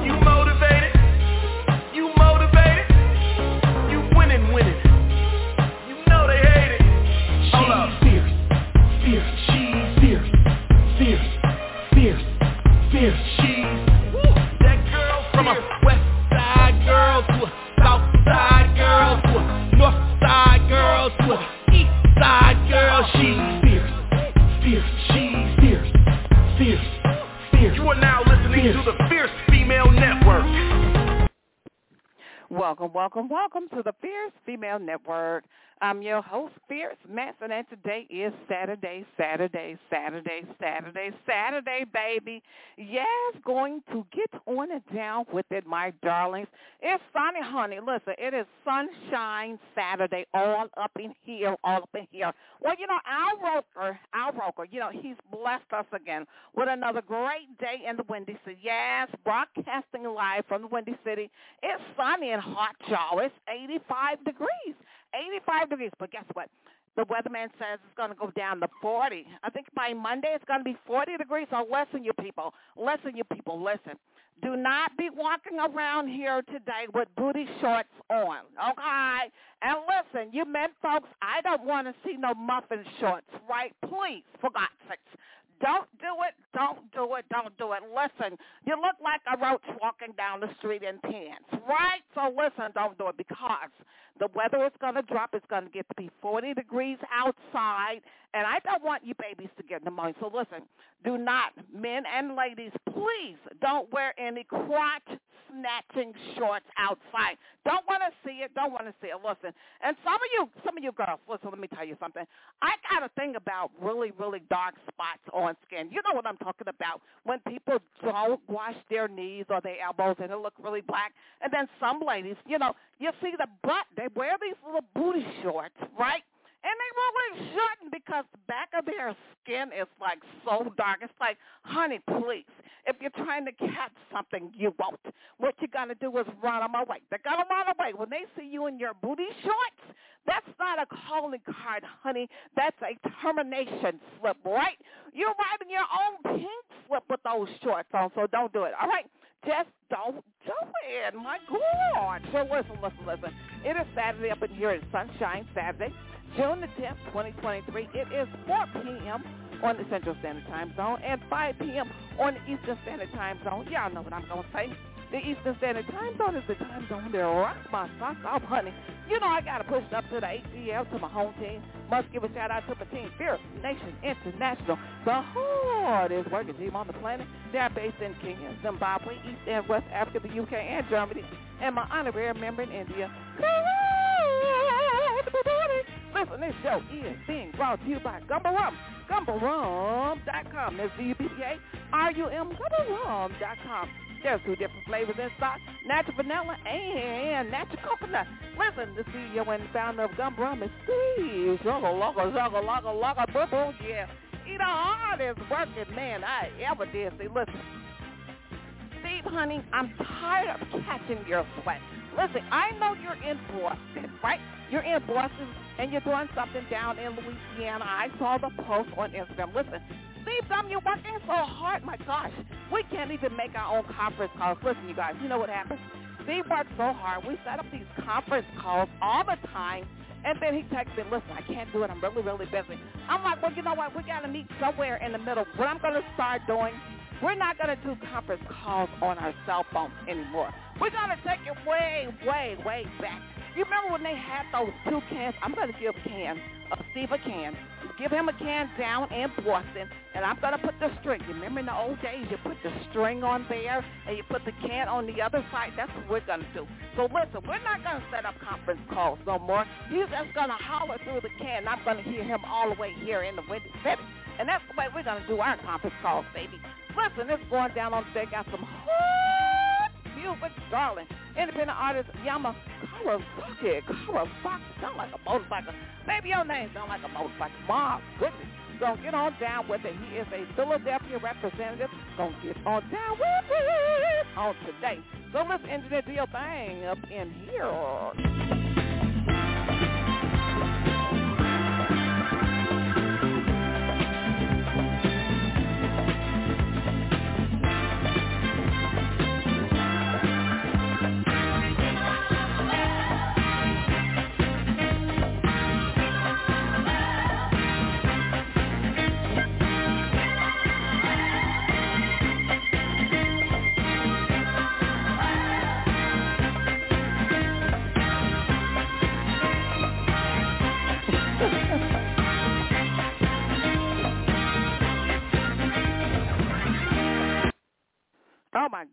You welcome, welcome to the Fierce Female Network. I'm your host, Fierce Manson, and today is Saturday, Saturday, Saturday, Saturday, Saturday, baby. Yes, going to get on and down with it, my darlings. It's sunny, honey. Listen, it is sunshine Saturday all up in here, all up in here. Well, you know, Al Roker, Al Roker, you know, he's blessed us again with another great day in the Windy City. Yes, broadcasting live from the Windy City. It's sunny and hot, y'all. It's 85 degrees. 85 degrees. But guess what? The weatherman says it's going to go down to 40. I think by Monday it's going to be 40 degrees. So listen, you people. Listen, you people. Listen. Do not be walking around here today with booty shorts on, okay? And listen, you men folks, I don't want to see no muffin shorts, right? Please, for God's sakes. Don't do it. Don't do it. Don't do it. Listen, you look like a roach walking down the street in pants, right? So listen, don't do it because the weather is going to drop. It's going to get to be 40 degrees outside, and I don't want you babies to get pneumonia. So listen, do not, men and ladies, please don't wear any crotch snatching shorts outside. Don't want to see it. Don't want to see it. Listen, and some of you, some of you girls, listen. Let me tell you something. I got a thing about really, really dark spots on skin. You know what I'm talking about? When people don't wash their knees or their elbows and it look really black, and then some ladies, you know, you see the butt. They wear these little booty shorts, right? And they shouldn't because the back of their skin is like so dark. It's like, honey, please, if you're trying to catch something, you won't. What you're to do is run them away. They're going to run away. When they see you in your booty shorts, that's not a calling card, honey. That's a termination slip, right? You're writing your own pink slip with those shorts on, so don't do it, all right? Just My God. So listen, listen, listen. It is Saturday up in here. It's Sunshine Saturday. June the 10th, 2023. It is 4 p.m. on the Central Standard Time Zone and 5 p.m. on the Eastern Standard Time Zone. Y'all know what I'm going to say. The Eastern Standard Time Zone is the time zone that rocks my socks off, honey. You know I got to push up to the ATL, to my home team. Must give a shout-out to my team, Fierce Nation International, the hardest working team on the planet. They're based in Kenya, Zimbabwe, East and West Africa, the UK, and Germany. And my honorary member in India. Listen, this show is being brought to you by Gubba Rum. GubbaRum.com. That's G-U-B-B-A-R-U-M, GubbaRum.com. There's two different flavors in stock, natural vanilla and natural coconut. Listen, the CEO and founder of Gubba Rum is Steve. Zuggle, luggle, zuggle, luggle, luggle, boo, boo, yeah. He the hardest working man I ever did see. Listen, Steve, honey, I'm tired of catching your sweat. Listen, I know you're in Boston, right? You're in Boston and you're doing something down in Louisiana. I saw the post on Instagram. Listen, Steve Dumb, you're working so hard. My gosh, we can't even make our own conference calls. Listen, you guys, you know what happens? Steve works so hard. We set up these conference calls all the time. And then he texts me, listen, I can't do it. I'm really, really busy. I'm like, well, you know what? We got to meet somewhere in the middle. What I'm going to start doing, we're not going to do conference calls on our cell phones anymore. We're going to take it way, way, way back. You remember when they had those two cans? I'm going to give Ken, uh, Steve a can. Give him a can down in Boston, and I'm going to put the string. You remember in the old days, you put the string on there, and you put the can on the other side. That's what we're going to do. So listen, we're not going to set up conference calls no more. He's just going to holler through the can. I'm going to hear him all the way here in the Windy City. And that's the way we're going to do our conference calls, baby. Listen, it's going down on the Got some hot music, darling. Independent artist Yama Kawasaki. Kawasaki sound like a motorcycle. Maybe your name sound like a motorcycle. My goodness. Gonna get on down with it. He is a Philadelphia representative. Gonna get on down with it on today. So let's engineer the thing up in here.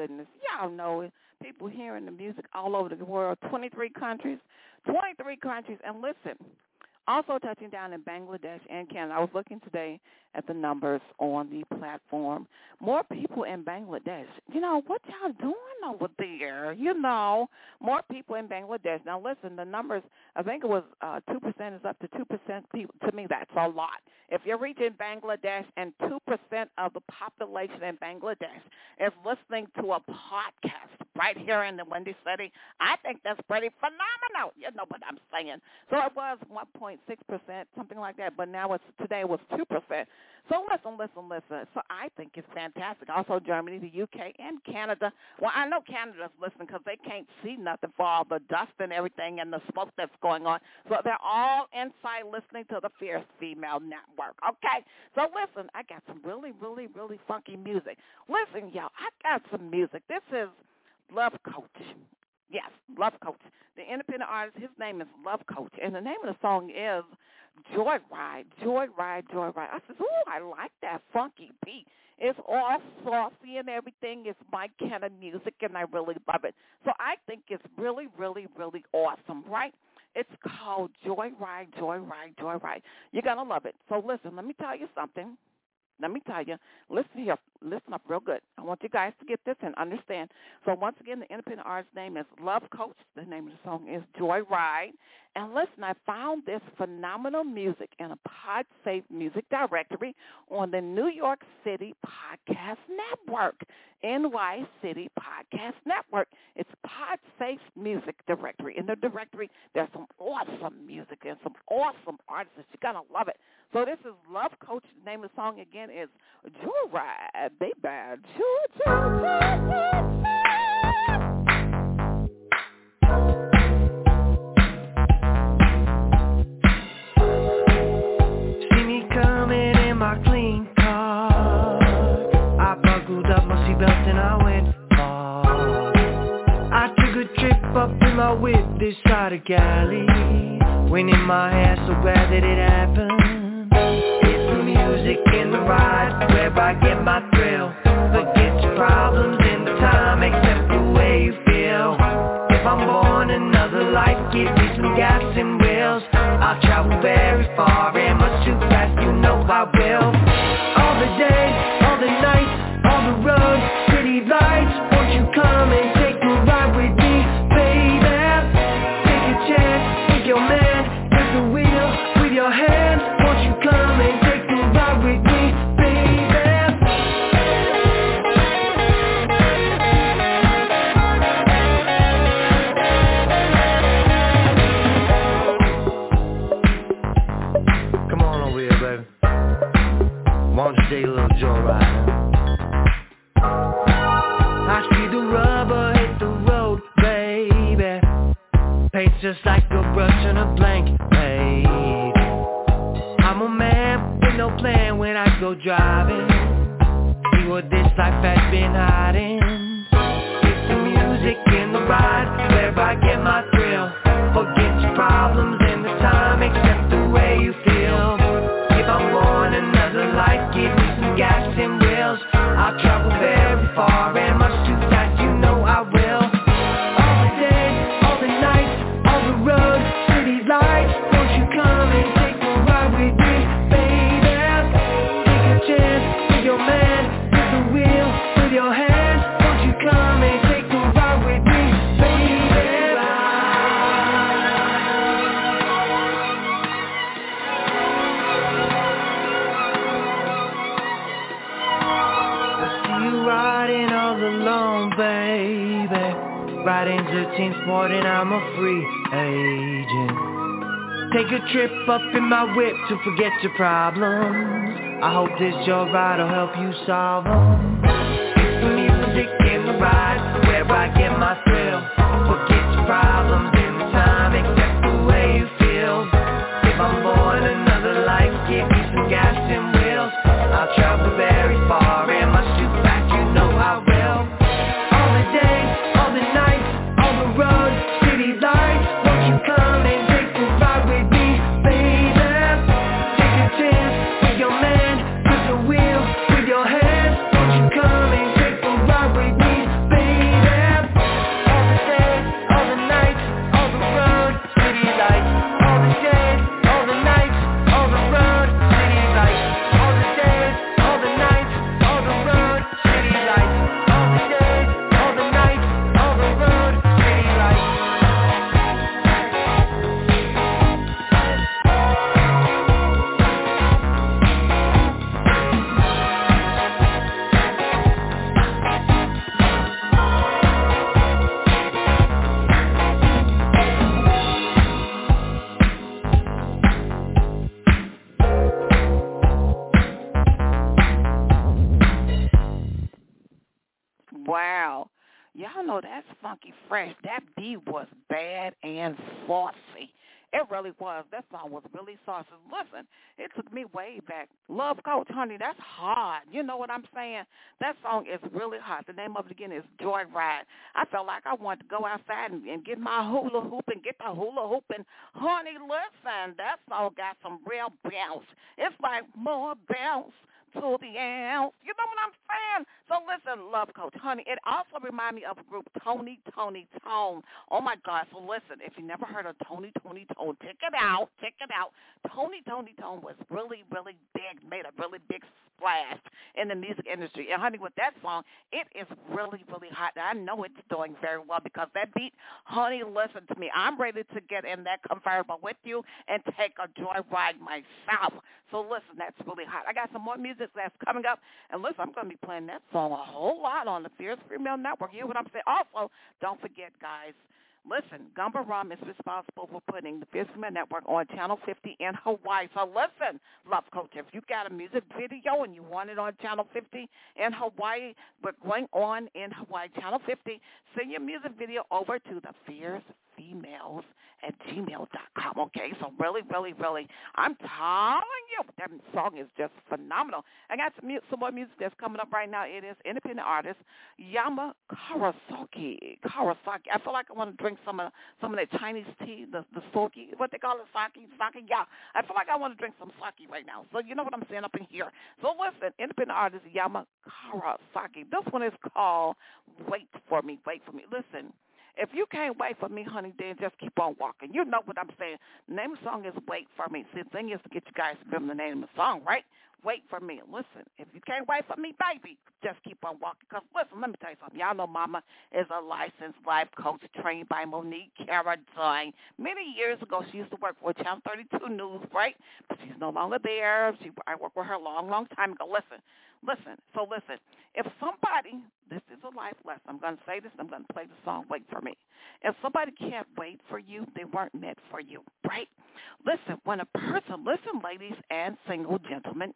Goodness. Y'all know it. People hearing the music all over the world, 23 countries, 23 countries. And listen, also touching down in Bangladesh and Canada. I was looking today at the numbers on the platform. More people in Bangladesh. You know, what y'all doing over there? You know, more people in Bangladesh. Now listen, the numbers, I think it was uh, 2% is up to 2% people. To me, that's a lot. If you're reaching Bangladesh and 2% of the population in Bangladesh is listening to a podcast right here in the Windy City, I think that's pretty phenomenal. You know what I'm saying. So it was 1.6%, something like that, but now it's today it was 2%. So listen, listen, listen. So I think it's fantastic. Also Germany, the UK, and Canada. Well, I know Canada's listening because they can't see nothing for all the dust and everything and the smoke that's going on. So they're all inside listening to the Fierce Female Network. Okay? So listen, I got some really, really, really funky music. Listen, y'all, I got some music. This is Love Coach. Yes, Love Coach. The independent artist, his name is Love Coach. And the name of the song is Joyride, Joyride, Joyride. I said, ooh, I like that funky beat. It's all saucy and everything. It's my kind of music, and I really love it. So I think it's really, really, really awesome, right? It's called Joyride, Joyride, Joyride. You're going to love it. So listen, let me tell you something. Let me tell you, listen here, listen up real good. I want you guys to get this and understand. So once again, the independent artist's name is Love Coach. The name of the song is Joyride. And listen, I found this phenomenal music in a PodSafe music directory on the New York City Podcast Network, NY City Podcast Network. It's PodSafe music directory. In the directory, there's some awesome music and some awesome artists. You're going to love it. So this is Love Coach. The name of the song again is Joyride, Baby. Joy, joy, joy, See me coming I will. All the days, all the nights All the roads, city lights Won't you come and Paint just like a brush on a blank page. I'm a man with no plan when I go driving. See what this life has been hiding. It's the music in the ride where I get Riding 13 sport and I'm a free agent. Take a trip up in my whip to forget your problems. I hope this your ride will help you solve them. It's music in the ride where I get my was bad and saucy. It really was. That song was really saucy. Listen, it took me way back. Love Coach, honey, that's hard. You know what I'm saying? That song is really hot. The name of it again is Joyride. I felt like I wanted to go outside and, and get my hula hoop and get the hula hoop. And honey, listen, that song got some real bounce. It's like more bounce to the end. You know what I'm saying? So listen, Love Coach, honey, it also reminds me of a group, Tony, Toni, Toné. Oh, my God. So listen, if you never heard of Tony, Toni, Toné, check it out. Check it out. Tony, Toni, Toné was really, really big, made a really big splash in the music industry. And, honey, with that song, it is really, really hot. And I know it's doing very well because that beat, honey, listen to me. I'm ready to get in that convertible with you and take a joy joyride myself. So listen, that's really hot. I got some more music that's coming up. And listen, I'm going to be playing that song a whole lot on the Fierce Female Network. You hear what I'm saying? Also, don't forget, guys, Listen, Gubba Rum is responsible for putting the Female Network on Channel 50 in Hawaii. So listen, Love Coach, if you got a music video and you want it on Channel 50 in Hawaii, we're going on in Hawaii, Channel 50, send your music video over to the Fierce Females at gmail.com. Okay, so really, really, really, I'm telling you, that song is just phenomenal. I got some, some more music that's coming up right now. It is independent artist Yama Karasaki. Karasaki. I feel like I want to drink some of some of that Chinese tea, the the soki, what they call it, sake, sake. Yeah, I feel like I want to drink some sake right now. So you know what I'm saying up in here. So listen, independent artist Yama Karasaki. This one is called Wait for Me. Wait for Me. Listen. If you can't wait for me, honey, then just keep on walking. You know what I'm saying. Name of the song is Wait for Me. See, the thing is to get you guys to remember the name of the song, right? Wait for me. Listen, if you can't wait for me, baby, just keep on walking. Because, listen, let me tell you something. Y'all know Mama is a licensed life coach trained by Monique Caradine. Many years ago, she used to work for Channel 32 News, right? But she's no longer there. She, I worked with her a long, long time ago. Listen, listen. So listen, if somebody, this is a life lesson. I'm going to say this. I'm going to play the song Wait for Me. If somebody can't wait for you, they weren't meant for you, right? Listen, when a person, listen, ladies and single gentlemen,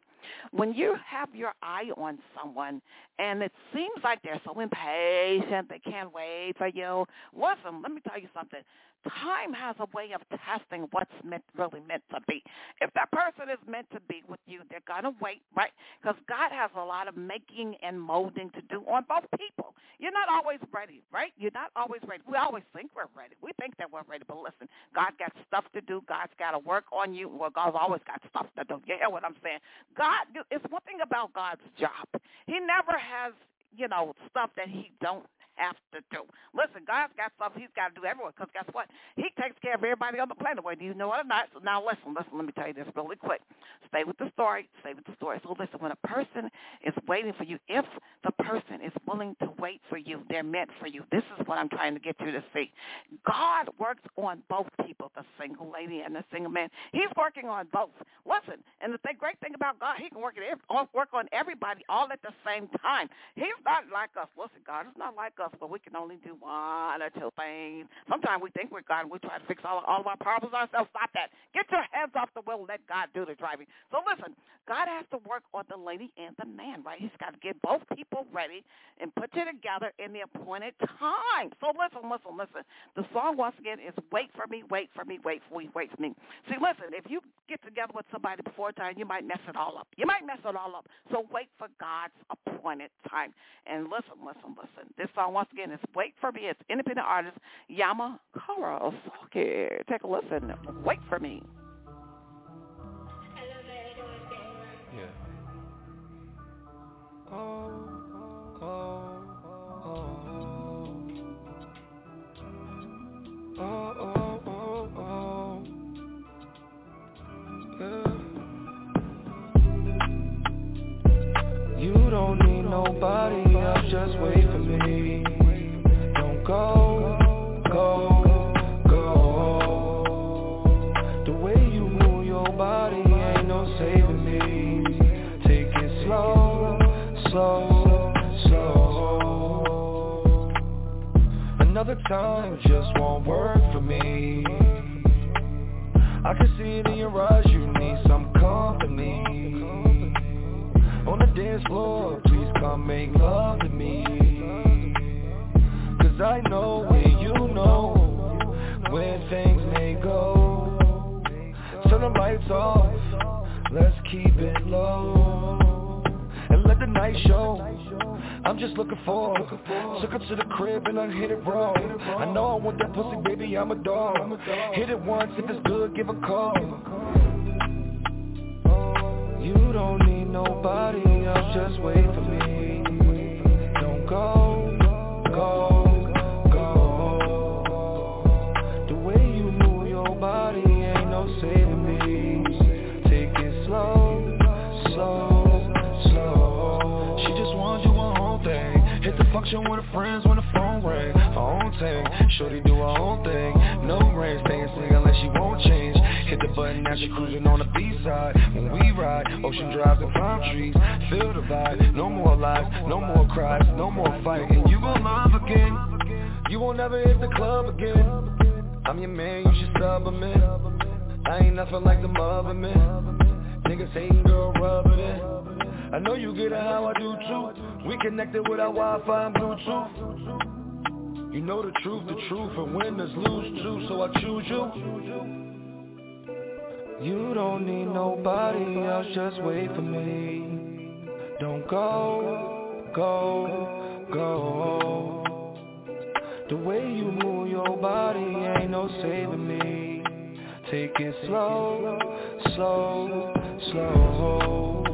when you have your eye on someone and it seems like they're so impatient, they can't wait for you, listen, let me tell you something time has a way of testing what's meant really meant to be. If that person is meant to be with you, they're gonna wait, right? Because God has a lot of making and molding to do on both people. You're not always ready, right? You're not always ready. We always think we're ready. We think that we're ready, but listen, God got stuff to do. God's got to work on you. Well, God's always got stuff to do. You hear what I'm saying? God, it's one thing about God's job. He never has you know, stuff that he don't have to do. Listen, God's got stuff he's got to do everywhere because guess what? He takes care of everybody on the planet, whether you know it or not. So now listen, listen, let me tell you this really quick. Stay with the story. Stay with the story. So listen, when a person is waiting for you, if the person is willing to wait for you, they're meant for you. This is what I'm trying to get you to see. God works on both people, the single lady and the single man. He's working on both. Listen, and the thing, great thing about God, he can work, at, work on everybody all at the same time. He's not like us. Listen, God is not like us us, but we can only do one or two things. Sometimes we think we're God and we try to fix all, all of our problems ourselves. Stop that. Get your hands off the wheel and let God do the driving. So listen, God has to work on the lady and the man, right? He's got to get both people ready and put you together in the appointed time. So listen, listen, listen. The song, once again, is Wait for Me, Wait for Me, Wait for Me, Wait for Me. See, listen, if you get together with somebody before time, you might mess it all up. You might mess it all up. So wait for God's appointed time. And listen, listen, listen. This song once again, is Wait for Me. It's independent artist Yama Kara. Take a listen. Wait for Me. Yeah. Oh, oh, oh. Oh, oh, oh, oh. Yeah. You don't need nobody else, just wait for me go, go, go. Slow, slow. Another time just won't work for me. I can see it in your eyes, you need some company. On the dance floor, please come make love to me. Cause I know, and you know Where things may go Turn the lights off, let's keep it low night show. I'm just looking for Took her to the crib and I hit it raw. I know I want that pussy, baby, I'm a dog. Hit it once, if it's good, give a call. You don't need nobody else, just wait for me. Don't go, go Function with her friends when the phone ring Her own thing, shorty do her own thing. No rain, staying single unless she won't change. Hit the button, now she cruising on the B-side. When we ride, ocean drives and palm trees. Feel the vibe, no more lies, no more cries, no more fighting. You gon' love again, you won't never hit the club again. I'm your man, you should sub a man I ain't nothing like the other men. Niggas hating, girl, rub it in I know you get it how I do too. We connected with our Wi-Fi and Bluetooth. You know the truth, the truth And winners lose too, so I choose you. You don't need nobody else, just wait for me. Don't go, go, go. The way you move your body ain't no saving me. Take it slow, slow, slow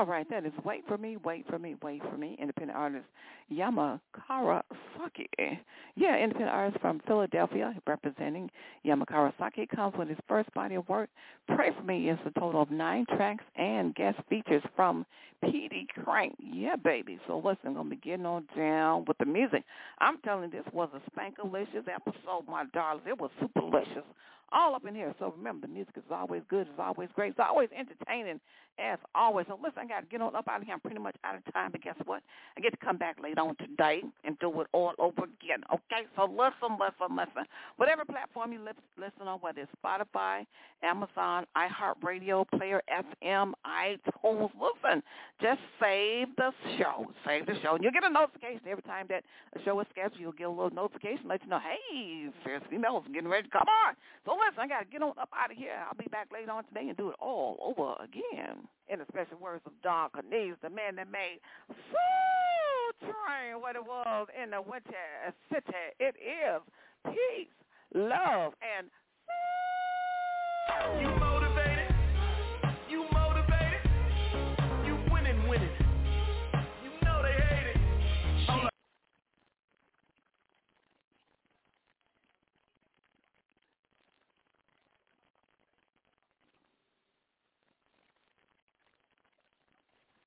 All right, that is Wait For Me, Wait For Me, Wait For Me, independent artist Yama Kurasaki. Yeah, independent artist from Philadelphia representing Yama Kurasaki comes with his first body of work. Pray For Me is a total of nine tracks and guest features from Peedi Crakk. Yeah, baby. So listen, going to be getting on down with the music. I'm telling you, this was a spankalicious episode, my darlings. It was super delicious all up in here. So remember, the music is always good, it's always great, it's always entertaining as always. So listen, I got to get on up out of here. I'm pretty much out of time, but guess what? I get to come back later on today and do it all over again. Okay, so listen, listen, listen. Whatever platform you listen on, whether it's Spotify, Amazon, iHeartRadio, Player FM, iTunes, listen, just save the show. Save the show. And you'll get a notification every time that a show is scheduled. You'll get a little notification, let you know, hey, Fierce Females getting ready to come on. So listen, I got to get on up out of here. I'll be back later on today and do it all over again. In the special words of Don Cornelius, the man that made Soul Train what it was in the winter city. It is peace, love, and